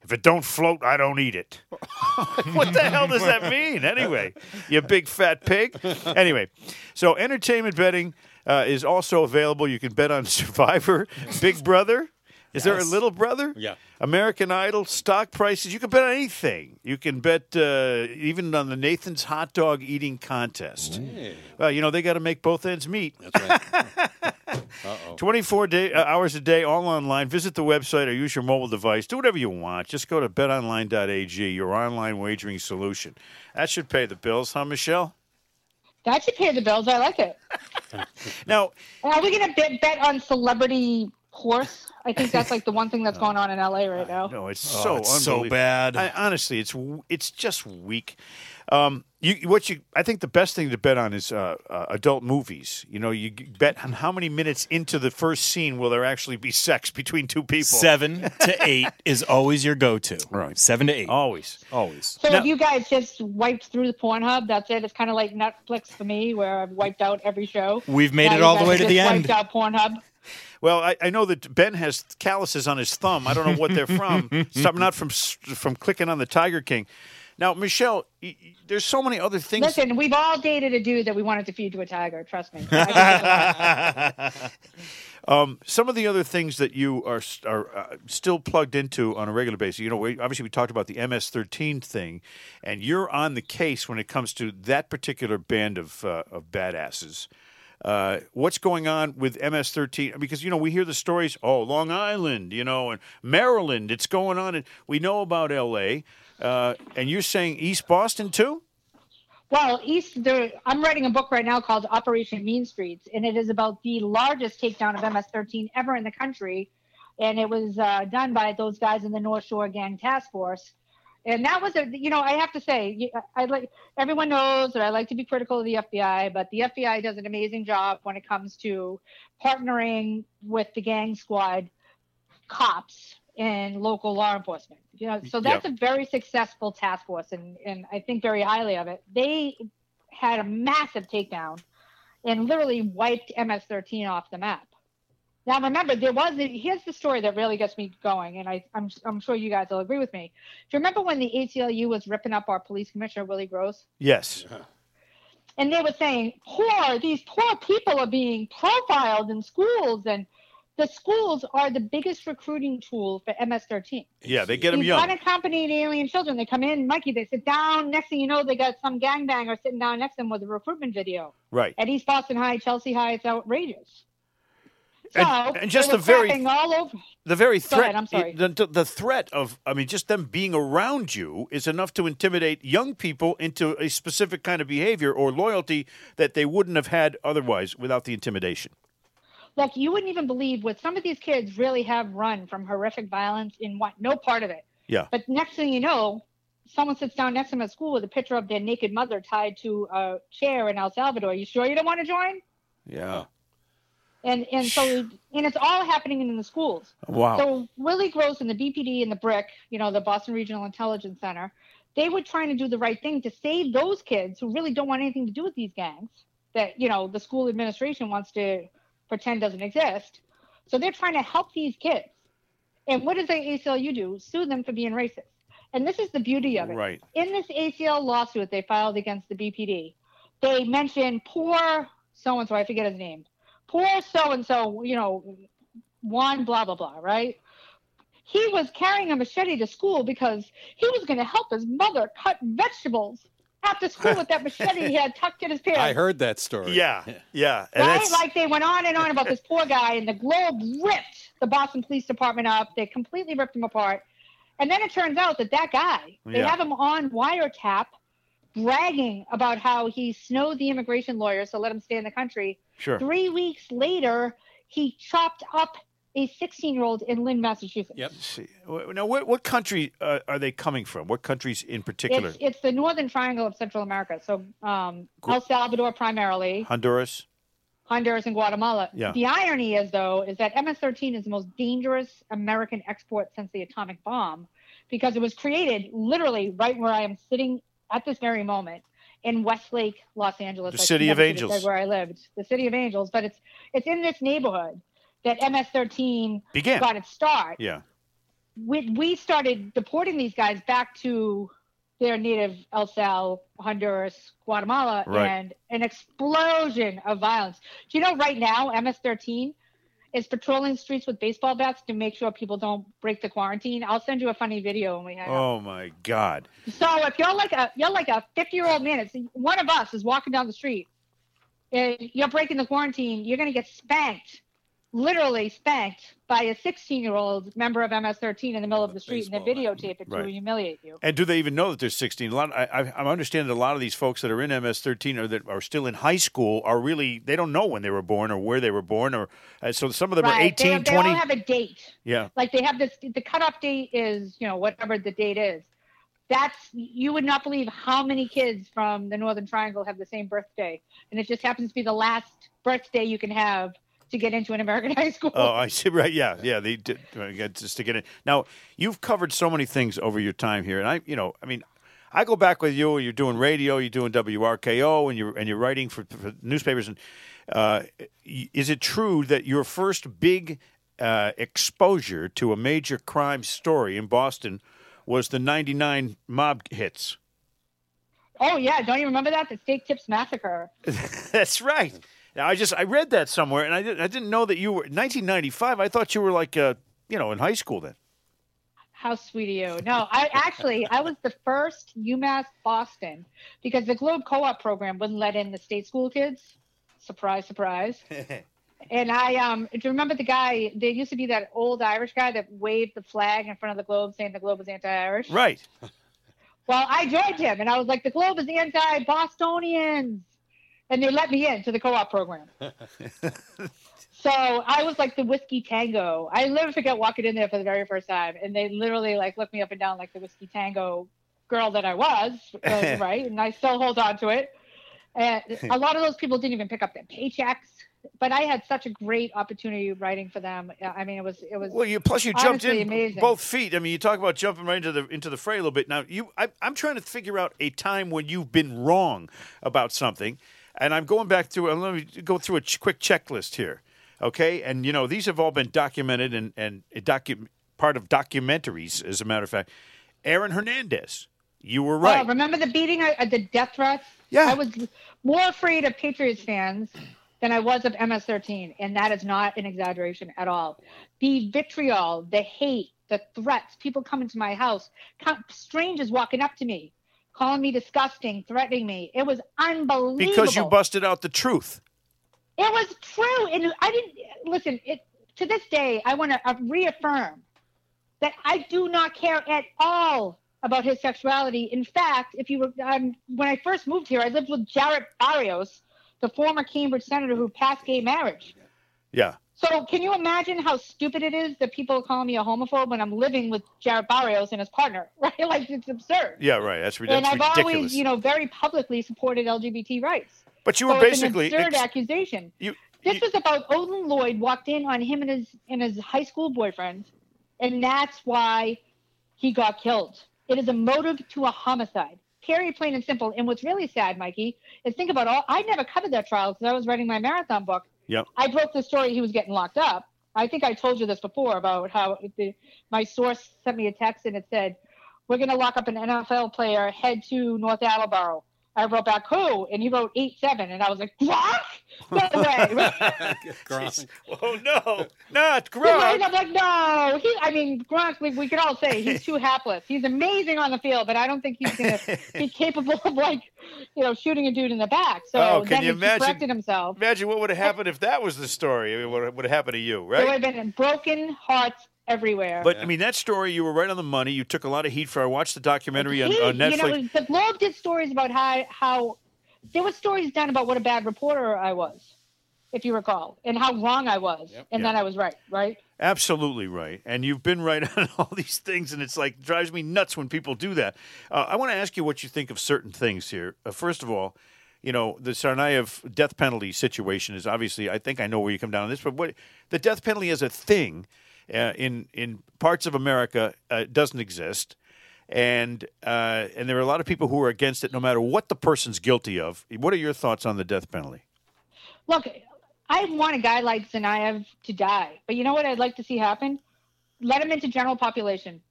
S1: If it don't float, I don't eat it. what the hell does that mean, anyway? You big fat pig. Anyway, so entertainment betting uh, is also available. You can bet on Survivor, Big Brother. Is there a little brother?
S3: Yeah.
S1: American Idol, stock prices. You can bet on anything. You can bet uh, even on the Nathan's hot dog eating contest. Well, you know, they got to make both ends meet.
S3: That's right. Uh-oh.
S1: 24 day, uh, hours a day, all online. Visit the website or use your mobile device. Do whatever you want. Just go to betonline.ag, your online wagering solution. That should pay the bills, huh, Michelle?
S5: That should pay the bills. I like it.
S1: Now,
S5: Are we going to bet, bet on celebrity horse? I think that's like the one thing that's going on in LA right now.
S1: no, it's
S6: Oh,
S1: so
S6: it's so bad.
S1: I, honestly, it's it's just weak. Um, you what you I think the best thing to bet on is uh, uh, adult movies. You know, you bet on how many minutes into the first scene will there actually be sex between two people.
S6: Seven to eight is always your go-to.
S1: Right.
S6: Seven to eight.
S1: Always.
S6: Always.
S5: So
S1: Now-
S5: if you guys just wiped through the Pornhub, that's it. It's kind of like Netflix for me, where I've wiped out every show.
S6: We've made
S5: Now
S6: it all the way to the end.
S5: Wiped out Pornhub.
S1: Well, I, I know that Ben has calluses on his thumb. I don't know what they're from. Some not from from clicking on the Tiger King. Now, Michelle, y- y- there's so many other things.
S5: Listen, we've all dated a dude that we wanted to feed to a tiger. Trust me.
S1: Um, some of the other things that you are are uh, still plugged into on a regular basis. You know, we, obviously we talked about the MS-13 thing, and you're on the case when it comes to that particular band of uh, of badasses. Uh, what's going on with MS-13? Because you know we hear the stories. Oh, Long Island, you know, and Maryland. It's going on, and we know about L.A. Uh, and you're saying East Boston too?
S5: Well, East, there, I'm writing a book right now called Operation Mean Streets, and it is about the largest takedown of MS-13 ever in the country, and it was uh, done by those guys in the North Shore Gang Task Force. And that was a, you know, I have to say, I like everyone knows that I like to be critical of the FBI, but the FBI does an amazing job when it comes to partnering with the gang squad cops and local law enforcement. You know, so that's a very successful task force, and and I think very highly of it. They had a massive takedown and literally wiped MS-13 off the map. Now remember, there was here's the story that really gets me going, and I, I'm I'm sure you guys will agree with me. Do you remember when the ACLU was ripping up our police commissioner Willie Gross?
S1: Yes.
S5: and they were saying poor these poor people are being profiled in schools and the schools are the biggest recruiting tool for ms-13
S1: Yeah, they get them
S5: these
S1: young.
S5: unaccompanied alien children they come in mikey they sit down next thing you know they got some gangbanger sitting down next to them with a recruitment video
S1: Right.
S5: at east boston high chelsea high it's outrageous So
S1: And- and just the very-
S5: all over.
S1: The very threat,
S5: ahead, I'm sorry.
S1: The, the, the threat of, I mean, just them being around you is enough to intimidate young people into a specific kind of behavior or loyalty that they wouldn't have had otherwise without the intimidation.
S5: Look, you wouldn't even believe what some of these kids really have run from horrific violence in what no part of it.
S1: Yeah.
S5: But next thing you know, someone sits down next to them at school with a picture of their naked mother tied to a chair in El Salvador. You sure you don't want to join?
S1: Yeah.
S5: And and so and it's all happening in the schools.
S1: Wow.
S5: So Willie Gross and the BPD and the BRIC, you know, the Boston Regional Intelligence Center, they were trying to do the right thing to save those kids who really don't want anything to do with these gangs that, you know, the school administration wants to pretend doesn't exist. So they're trying to help these kids. And what does the ACLU do? Sue them for being racist. And this is the beauty of it.
S1: Right.
S5: In this ACL lawsuit they filed against the BPD, they mention poor so and so, I forget his name. Poor so and so, you know, Juan blah blah blah, right? He was carrying a machete to school because he was going to help his mother cut vegetables after school with that machete he had tucked in his pants.
S3: I heard that story.
S1: Yeah. Yeah. And
S5: Right?
S1: that's,
S5: Like they went on and on about this poor guy, and the Globe ripped the Boston Police Department up. They completely ripped him apart. And then it turns out that that guy, they
S1: Yeah.
S5: have him on wiretap, bragging about how he snowed the immigration lawyers to let him stay in the country.
S1: Sure.
S5: Three weeks later, he chopped up a 16 year old in Lynn, Massachusetts.
S3: Yep.
S1: See, now, what, what country uh, are they coming from? What countries in particular?
S5: It's, it's the northern triangle of Central America. So um, El Salvador primarily,
S1: Honduras?
S5: Honduras and Guatemala.
S1: Yeah.
S5: The irony is, though, is that MS-13 is the most dangerous American export since the atomic bomb, because it was created literally right where I am sitting at this very moment in Westlake, Los Angeles.
S1: The
S5: I
S1: city of
S5: never should have
S1: angels.
S5: Where I lived, the city of angels, but it's it's in this neighborhood that MS-13
S1: Began.
S5: got its start.
S1: Yeah.
S5: we, we started deporting these guys back to their native El Sal, Honduras, Guatemala,
S1: Right.
S5: and an explosion of violence. Do you know right now MS-13 is patrolling streets with baseball bats to make sure people don't break the quarantine? I'll send you a funny video when we hang up.
S1: Oh, my God.
S5: So if you're like a you're like a 50 year old man, it's one of us is walking down the street, and you're breaking the quarantine, you're gonna get spanked, literally spanked by a 16 year old member of MS-13 in the middle of the street, and they videotape it
S1: Right.
S5: to humiliate you.
S1: And do they even know that they're 16? A lot. I, I, understand that a lot of these folks that are in MS-13 or that are still in high school are really they don't know when they were born or where they were born, or uh, so some of them are
S5: right?
S1: 18,
S5: they, they
S1: 20.
S5: all have a date.
S1: yeah.
S5: Like they have this. The cutoff date is you know whatever the date is. That's you would not believe how many kids from the Northern Triangle have the same birthday, and it just happens to be the last birthday you can have to get into an American high school.
S1: Oh, I see. Right. Yeah. Yeah. They did uh, just to get in. Now, you've covered so many things over your time here, and I, you know, I mean, I go back with you. You're doing radio. You're doing WRKO, and you're and you're writing for, for newspapers. And uh, is it true that your first big uh, exposure to a major crime story in Boston was the '99 mob hits?
S5: Oh yeah, don't you remember that the Steak Tips Massacre?
S1: That's right. Now, I just I read that somewhere, and I didn't I didn't know that you were 1995. I thought you were like uh, you know in high school then.
S5: How sweet of you. No, I actually I was the first UMass Boston because the Globe Co-op program wouldn't let in the state school kids. Surprise, surprise. and I um do you remember the guy? There used to be that old Irish guy that waved the flag in front of the Globe saying the Globe was anti-Irish.
S1: Right.
S5: Well, I joined him and I was like, the Globe is anti-Bostonians. And they let me in to the co-op program. so I was like the whiskey tango. I never forget walking in there for the very first time. And they literally like looked me up and down like the whiskey tango girl that I was, right? And I still hold on to it. And a lot of those people didn't even pick up their paychecks. But I had such a great opportunity writing for them. I mean, it was it was
S1: Well, you plus you jumped in
S5: amazing.
S1: both feet. I mean, you talk about jumping right into the into the fray a little bit. Now, you, I, I'm trying to figure out a time when you've been wrong about something, and I'm going back through. Let me go through a ch- quick checklist here, okay? And you know, these have all been documented and and a docu- part of documentaries, as a matter of fact. Aaron Hernandez, you were right.
S5: Oh, remember the beating, uh, the death threats?
S1: Yeah.
S5: I was more afraid of Patriots fans than I was of MS-13, and that is not an exaggeration at all. The vitriol, the hate, the threats, people coming to my house, strangers walking up to me, calling me disgusting, threatening me. It was unbelievable.
S1: because you busted out the truth.
S5: It was true, and I didn't listen. It to this day, I want to uh, reaffirm that I do not care at all about his sexuality. In fact, if you were um, when I first moved here, I lived with Jarrett Barrios, the former Cambridge senator who passed gay marriage.
S1: Yeah.
S5: So can you imagine how stupid it is that people call me a homophobe when I'm living with Jarrett Barrios and his partner, right? Like it's absurd.
S1: Yeah, right. That's, rid-
S5: and I've
S1: ridiculous.
S5: always, you know, very publicly supported LGBT rights.
S1: but you were
S5: so it's
S1: basically
S5: an absurd
S1: ex-
S5: accusation.
S1: you,
S5: This
S1: you-
S5: was about Odin Lloyd walked in on him and his and his high school boyfriend, and that's why he got killed. It is a motive to a homicide. Period, plain and simple. And what's really sad, Mikey, is think about all. I never covered that trial because I was writing my marathon book.
S1: Yep.
S5: I broke the story he was getting locked up. I think I told you this before about how the, my source sent me a text and it said, "We're going to lock up an NFL player. Head to North Attleboro." I wrote back, "Who?" And he wrote eight seven, and I was like, "What? No way!"
S3: Gronk.
S1: oh no, not
S5: Right?
S1: Gronk.
S5: I'm like, no. He, I mean, Gronk. We, we could all say he's too hapless. He's amazing on the field, but I don't think he's going to be capable of like, you know, shooting a dude in the back. So
S1: Oh, can
S5: then
S1: you
S5: he
S1: imagine-
S5: corrected himself.
S1: Imagine what would have happened if that was the story. I mean, what would have happened to you,
S5: There
S1: right?
S5: would have been broken hearts everywhere.
S1: But I mean, that story you were right on the money. You took a lot of heat for. I watched the documentary on,
S5: He-
S1: on Netflix.
S5: You know, the Globe did stories about how how there were stories done about what a bad reporter I was, if you recall, and how wrong I was,
S3: Yep.
S5: and
S1: Yeah.
S5: then I was right, right?
S1: Absolutely right. And you've been right on all these things, and it's like drives me nuts when people do that. Uh, I want to ask you what you think of certain things here. Uh, first of all, you know, the Tsarnaev death penalty situation is obviously, I think I know where you come down on this, but what the death penalty as a thing uh, in, in parts of America uh, doesn't exist. And uh, and there are a lot of people who are against it, no matter what the person's guilty of. What are your thoughts on the death penalty?
S5: Look, I want a guy like Tsarnaev to die, but you know what I'd like to see happen? Let him into general population.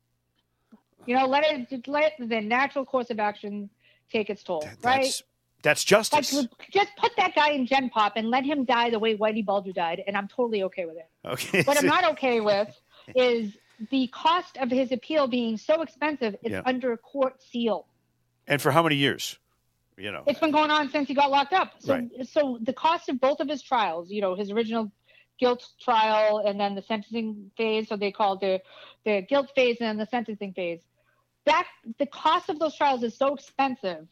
S5: You know, let it let the natural course of action take its toll, right?
S1: That's that's
S5: Like,
S1: justice.
S5: just put that guy in Gen Pop and let him die the way Whitey Bulger died, and I'm totally okay with it.
S1: Okay.
S5: What I'm not okay with is the cost of his appeal being so expensive. It's
S1: Yeah.
S5: under a court seal.
S1: and for how many years? You know.
S5: It's been going on since he got locked up. So,
S1: Right.
S5: so the cost of both of his trials, you know, his original guilt trial and then the sentencing phase, so they call the the guilt phase and then the sentencing phase. That the cost of those trials is so expensive,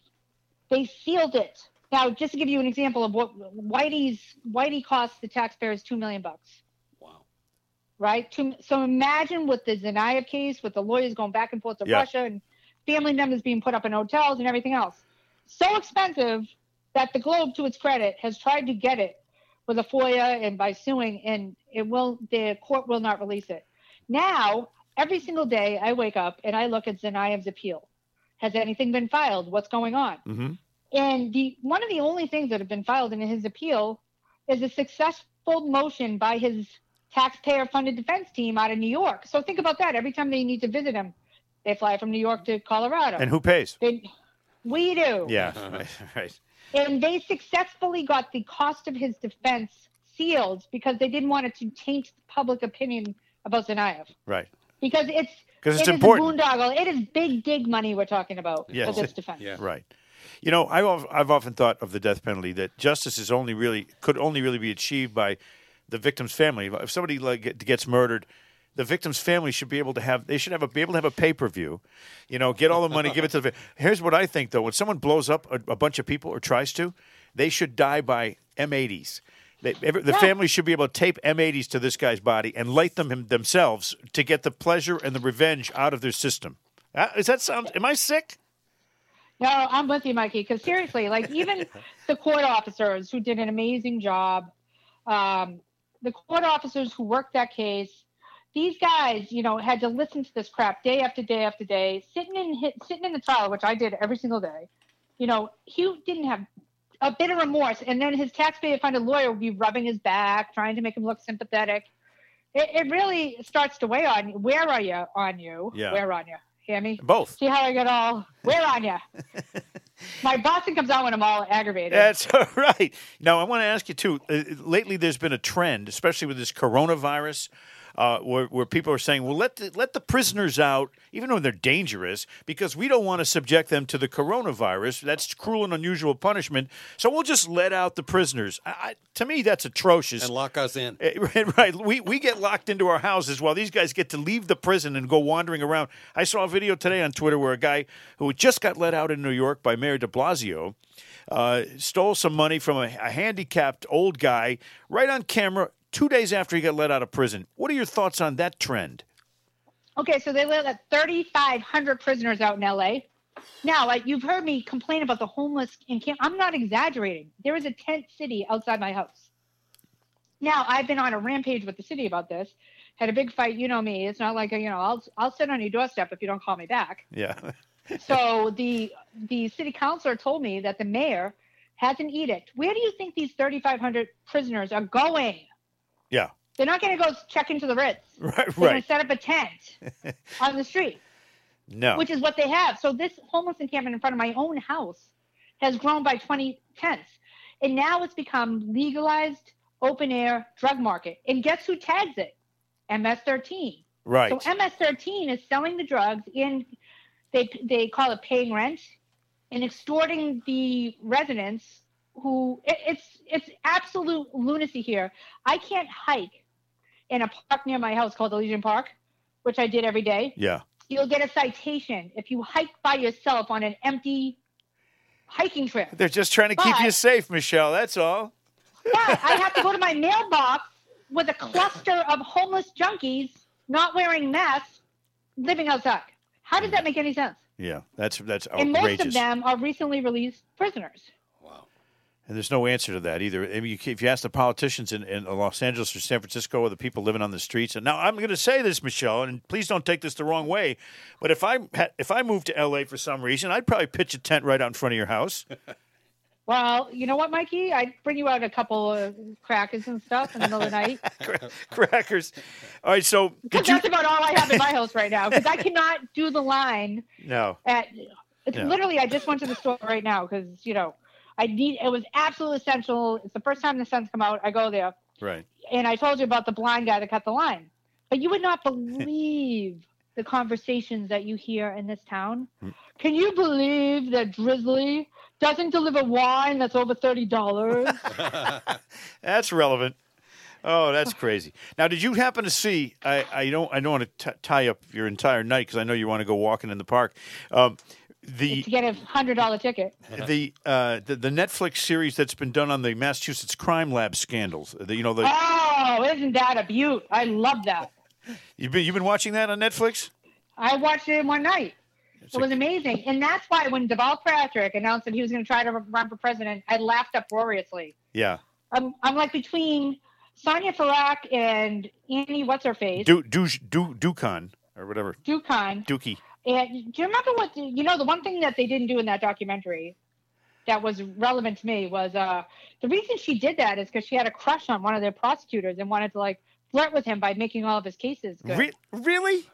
S5: they sealed it. Now, just to give you an example of what Whitey's Whitey cost the taxpayers two million bucks.
S3: Wow.
S5: right? So imagine with the Tsarnaev case, with the lawyers going back and forth to
S1: Yeah.
S5: Russia and family members being put up in hotels and everything else. So expensive that the Globe, to its credit, has tried to get it with a FOIA and by suing, and it will. The court will not release it. Now, every single day, I wake up and I look at Tsarnaev's appeal. Has anything been filed? What's going on?
S1: hmm
S5: And the one of the only things that have been filed in his appeal is a successful motion by his taxpayer-funded defense team out of New York. So think about that. Every time they need to visit him, they fly from New York to Colorado.
S1: And who pays?
S5: They- we do.
S1: Yeah, right, right.
S5: And they successfully got the cost of his defense sealed because they didn't want it to taint public opinion about Tsarnaev.
S1: right.
S5: Because it's
S1: 'Cause it's
S5: it is
S1: important.
S5: a boondoggle. It is big dig money we're talking about
S1: Yes.
S5: for this defense.
S3: Yeah.
S1: Right. You know, I've I've often thought of the death penalty that justice is only really could only really be achieved by the victim's family. If somebody like gets murdered, the victim's family should be able to have they should have a, be able to have a pay per view. You know, get all the money, give it to the. Here's what I think though: when someone blows up a, a bunch of people or tries to, they should die by M80s. They, every, the
S5: Yeah.
S1: family should be able to tape M80s to this guy's body and light them him, themselves to get the pleasure and the revenge out of their system. Uh, Does that sound? Am I sick?
S5: No, I'm with you, Mikey. Because seriously, like even the court officers who did an amazing job, um, the court officers who worked that case, these guys, you know, had to listen to this crap day after day after day, sitting in hit, sitting in the trial, which I did every single day. You know, he didn't have a bit of remorse, and then his taxpayer-funded lawyer will be rubbing his back, trying to make him look sympathetic. It, it really starts to weigh on you. Where are you on you?
S1: Yeah.
S5: Where on you? Hear me?
S1: Both.
S5: See how I get all where on you? My Boston comes out when I'm all aggravated.
S1: That's all right. Now, I want to ask you too. Uh, lately, there's been a trend, especially with this coronavirus, uh, where, where people are saying, "Well, let the, let the prisoners out, even though they're dangerous, because we don't want to subject them to the coronavirus. That's cruel and unusual punishment. So we'll just let out the prisoners." I, I, to me, that's atrocious.
S3: and lock us in.
S1: Eh, Right, right. We we get locked into our houses while these guys get to leave the prison and go wandering around. I saw a video today on Twitter where a guy who just got let out in New York by Mayor De Blasio uh, stole some money from a, a handicapped old guy right on camera two days after he got let out of prison. What are your thoughts on that trend?
S5: Okay, so they let 3,500 prisoners out in LA. Now, like you've heard me complain about the homeless in camp. I'm not exaggerating. There is a tent city outside my house. Now, I've been on a rampage with the city about this. Had a big fight. You know me. It's not like you know I'll I'll sit on your doorstep if you don't call me back.
S1: Yeah,
S5: So the the city councilor told me that the mayor has an edict. Where do you think these 3,500 prisoners are going?
S1: Yeah,
S5: They're not going to go check into the Ritz.
S1: right,
S5: They're going
S1: right.
S5: to set up a tent on the street
S1: No,
S5: which is what they have. So this homeless encampment in front of my own house has grown by 20 tents. And now it's become legalized open air drug market. And guess who tags it? MS-13.
S1: right.
S5: So MS-13 is selling the drugs in they they call it paying rent and extorting the residents who it, it's it's absolute lunacy here. I can't hike in a park near my house called Elysian Park, which I did every day
S1: yeah,
S5: you'll get a citation if you hike by yourself on an empty hiking trip.
S1: they're just trying to keep you safe, Michelle. That's all.
S5: But I have to go to my mailbox with a cluster of homeless junkies not wearing masks living outside. How does that make any sense?
S1: Yeah, that's that's outrageous.
S5: And most of them are recently released prisoners.
S3: Wow.
S1: And there's no answer to that either. I mean, you, if you ask the politicians in, in Los Angeles or San Francisco or the people living on the streets, and now I'm going to say this, Michelle, and please don't take this the wrong way, but if I had, if I moved to LA for some reason, I'd probably pitch a tent right out in front of your house.
S5: Well, you know what, Mikey? I'd bring you out a couple of crackers and stuff in the middle of the night.
S1: Crackers. All right, so
S5: Because
S1: you?
S5: that's about all I have in my house right now. Because I cannot do the line
S1: No.
S5: at it's
S1: Yeah.
S5: literally I just went to the store right now because you know I need it was absolutely essential. It's the first time the sun's come out. I go there,
S1: Right.
S5: and I told you about the blind guy that cut the line, but you would not believe the conversations that you hear in this town.
S1: Hmm.
S5: Can you believe that Drizly doesn't deliver wine that's over thirty dollars?
S1: That's relevant. Oh, that's crazy. Now, did you happen to see? I, I don't. I don't want to t- tie up your entire night because I know you want to go walking in the park. Um, the
S5: to get a hundred dollar ticket.
S1: the, uh, the the Netflix series that's been done on the Massachusetts crime lab scandals. The, you know, the,
S5: Oh, isn't that a beaut? I love that.
S1: you've been you've been watching that on Netflix.
S5: I watched it in one night.
S1: It's
S5: It
S1: a-
S5: was amazing. And that's why when Deval Patrick announced that he was going to try to run for president, I laughed uproariously.
S1: yeah,
S5: I'm, I'm like between Sonja Farak and Annie What's Her Face,
S1: du, du, du, Dukan or whatever,
S5: Dookhan.
S1: Dookie.
S5: And do you remember what, the, you know, the one thing that they didn't do in that documentary that was relevant to me was uh, the reason she did that is because she had a crush on one of their prosecutors and wanted to like flirt with him by making all of his cases good.
S1: Re- really?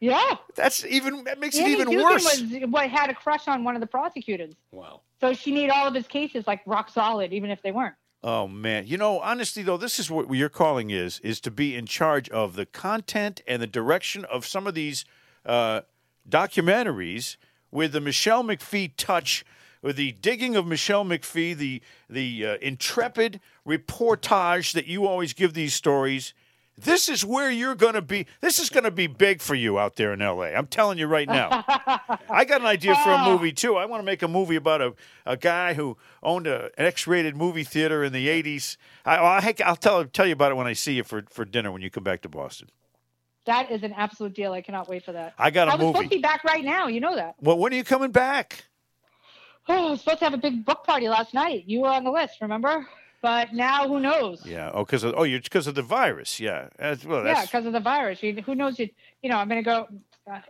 S5: yeah.
S1: That's even that makes
S5: Annie
S1: it even
S5: Dugan
S1: worse.
S5: was what had a crush on one of the prosecutors.
S3: Wow.
S5: So she made all of his cases like rock solid, even if they weren't.
S1: Oh man, you know, honestly though, this is what your calling is: is to be in charge of the content and the direction of some of these uh, documentaries with the Michelle McPhee touch, with the digging of Michelle McPhee, the the uh, intrepid reportage that you always give these stories. This is where you're going to be. This is going to be big for you out there in LA. I'm telling you right now. I got an idea for a movie too. I want to make a movie about a, a guy who owned a, an X-rated movie theater in the '80s. I, I'll, I'll tell tell you about it when I see you for, for dinner when you come back to Boston.
S5: That is an absolute deal. I cannot wait for that.
S1: I got a
S5: I was supposed to be back right now. You know that.
S1: Well, when are you coming back?
S5: Oh, I was supposed to have a big book party last night. You were on the list, remember? But now, who knows?
S1: Yeah. Oh, because of oh, you're because of the virus. Yeah. That's, well,
S5: Yeah, because of the virus. You, who knows? You, you know, I'm going to go. Uh,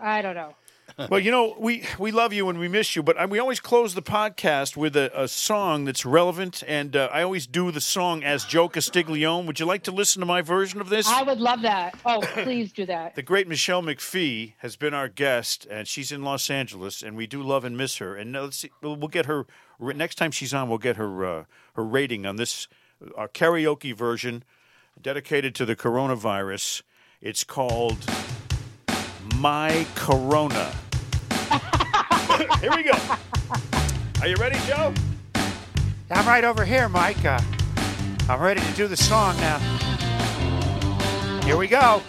S5: I don't know.
S1: well, you know, we we love you and we miss you, but we always close the podcast with a, a song that's relevant, and uh, I always do the song as Joe Castiglione. Would you like to listen to my version of this?
S5: I would love that. Oh, please do that.
S1: The great Michelle McPhee has been our guest, and she's in Los Angeles, and we do love and miss her. And uh, let's see, we'll, we'll get her next time she's on. We'll get her uh, her rating on this our karaoke version.
S7: dedicated to the coronavirus. It's called My Corona. here we go. Are you ready, Joe?
S1: I'm right over here, Mike. Uh, I'm ready to do the song now. Here we go.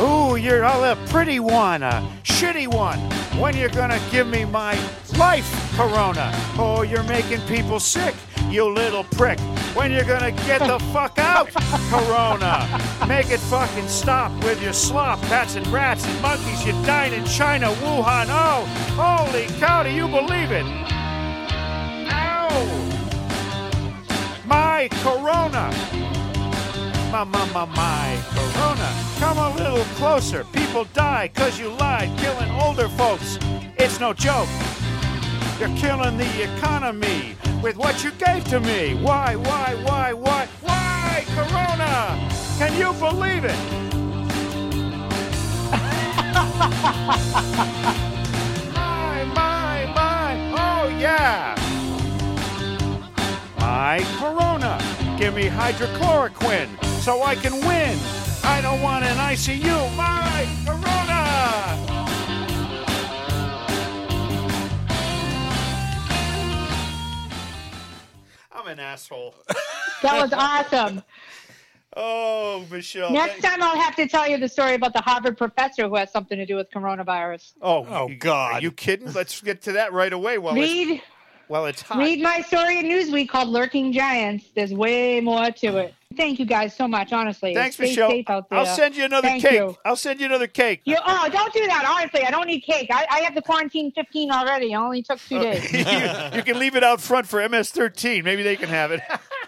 S1: Ooh, you're all a pretty one, a shitty one. When you're gonna give me my life, Corona? Oh, you're making people sick, you little prick. When you're gonna get the fuck out, Corona? Make it fucking stop with your slop, bats and rats and monkeys. You dine in China, Wuhan. Oh, holy cow, do you believe it? Ow! My Corona! My, my, my, my Corona. Come a little closer. People die because you lied, killing older folks. It's no joke. You're killing the economy with what you gave to me. Why, why, why, why, why, Corona? Can you believe it? my, my, my. Oh, yeah. My Corona. Give me hydrochloroquine so I can win. I don't want an ICU. My Corona.
S7: I'm an asshole.
S5: That was awesome.
S7: Oh, Michelle.
S5: Next
S7: thank-
S5: time I'll have to tell you the story about the Harvard professor who has something to do with coronavirus.
S7: Oh,
S6: Oh, God.
S7: Are you kidding? Let's get to that right away while it's,
S5: Read
S7: while it's hot.
S5: read my story in Newsweek called Lurking Giants. There's way more to it. Thank you guys so much, honestly.
S7: Thanks,
S5: Stay
S7: Michelle.
S5: safe out there.
S7: I'll send you another
S5: Thank
S7: cake.
S5: you.
S7: I'll send you another cake.
S5: You, oh, don't do that. Honestly, I don't need cake. I, I have the quarantine 15 already. It only took two uh, days.
S7: you, you can leave it out front for MS13. Maybe they can have it.